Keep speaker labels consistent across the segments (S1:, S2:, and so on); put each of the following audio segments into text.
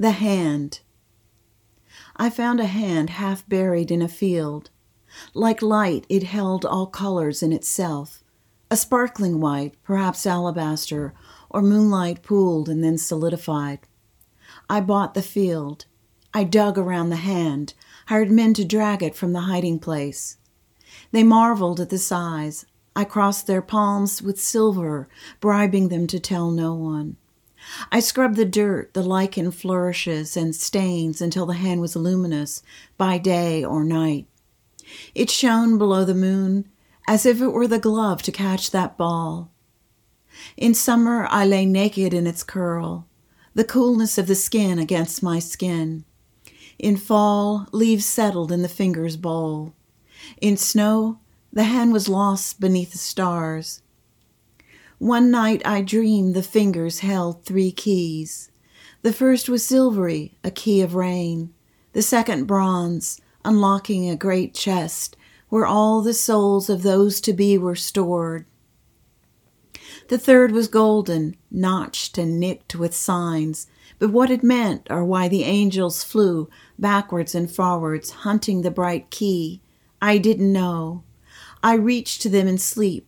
S1: The Hand. I found a hand half buried in a field. Like light, it held all colors in itself a sparkling white, perhaps alabaster, or moonlight pooled and then solidified. I bought the field. I dug around the hand, hired men to drag it from the hiding place. They marveled at the size. I crossed their palms with silver, bribing them to tell no one. I scrubbed the dirt, the lichen flourishes and stains until the hand was luminous by day or night. It shone below the moon as if it were the glove to catch that ball. In summer, I lay naked in its curl, the coolness of the skin against my skin. In fall, leaves settled in the finger's bowl. In snow, the hand was lost beneath the stars. One night I dreamed the fingers held three keys. The first was silvery, a key of rain. The second bronze, unlocking a great chest where all the souls of those to be were stored. The third was golden, notched and nicked with signs, but what it meant or why the angels flew backwards and forwards hunting the bright key, I didn't know. I reached to them in sleep.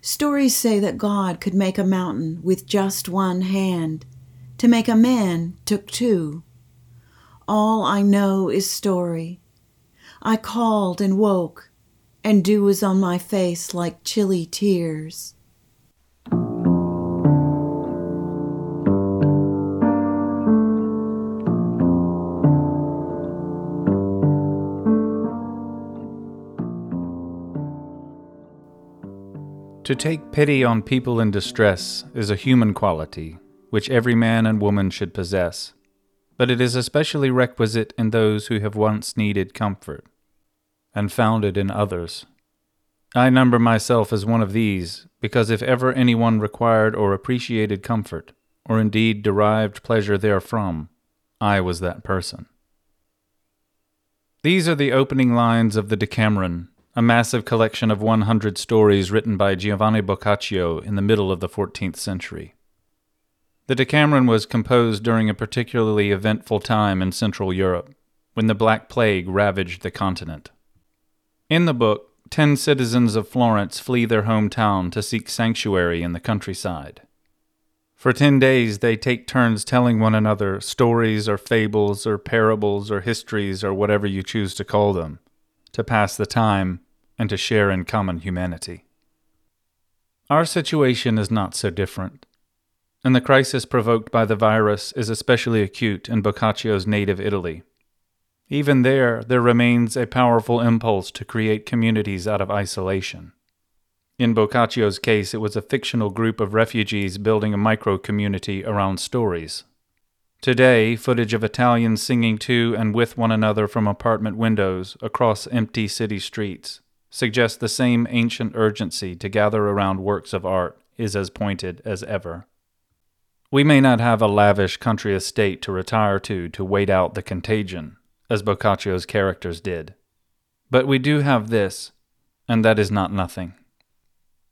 S1: Stories say that God could make a mountain with just one hand. To make a man took two. All I know is story. I called and woke, and dew was on my face like chilly tears.
S2: To take pity on people in distress is a human quality which every man and woman should possess but it is especially requisite in those who have once needed comfort and found it in others. I number myself as one of these, because if ever anyone required or appreciated comfort, or indeed derived pleasure therefrom, I was that person. These are the opening lines of the Decameron, a massive collection of 100 stories written by Giovanni Boccaccio in the middle of the 14th century. The Decameron was composed during a particularly eventful time in Central Europe, when the Black Plague ravaged the continent. In the book, ten citizens of Florence flee their hometown to seek sanctuary in the countryside. For ten days, they take turns telling one another stories or fables or parables or histories or whatever you choose to call them, to pass the time and to share in common humanity. Our situation is not so different and the crisis provoked by the virus is especially acute in Boccaccio's native Italy. Even there, there remains a powerful impulse to create communities out of isolation. In Boccaccio's case, it was a fictional group of refugees building a micro community around stories. Today, footage of Italians singing to and with one another from apartment windows across empty city streets suggests the same ancient urgency to gather around works of art is as pointed as ever. We may not have a lavish country estate to retire to to wait out the contagion, as Boccaccio's characters did. But we do have this, and that is not nothing.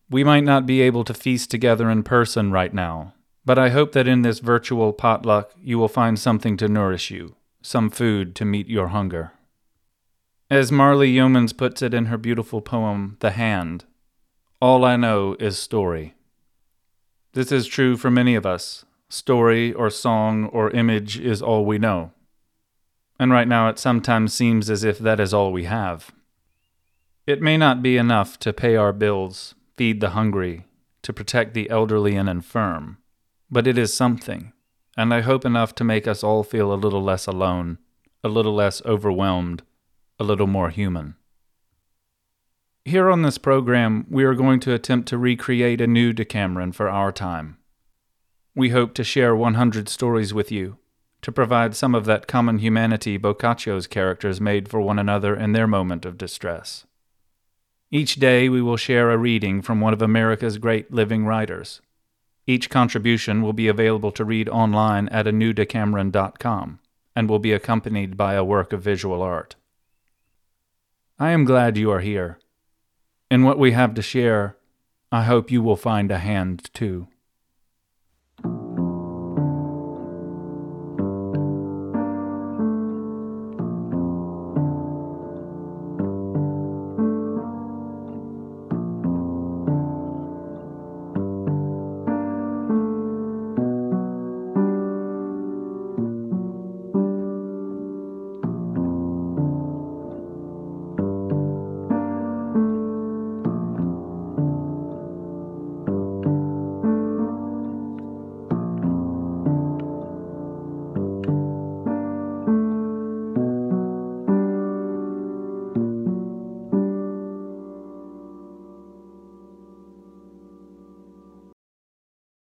S2: We might not be able to feast together in person right now, but I hope that in this virtual potluck you will find something to nourish you, some food to meet your hunger. As Marly Youmans puts it in her beautiful poem, The Hand, all I know is story. This is true for many of us, story or song or image is all we know. And right now it sometimes seems as if that is all we have. It may not be enough to pay our bills, feed the hungry, to protect the elderly and infirm, but it is something, and I hope enough to make us all feel a little less alone, a little less overwhelmed, a little more human. Here on this program, we are going to attempt to recreate a new Decameron for our time. We hope to share 100 stories with you, to provide some of that common humanity Boccaccio's characters made for one another in their moment of distress. Each day we will share a reading from one of America's great living writers. Each contribution will be available to read online at anewdecameron.com and will be accompanied by a work of visual art. I am glad you are here. In what we have to share, I hope you will find a hand too.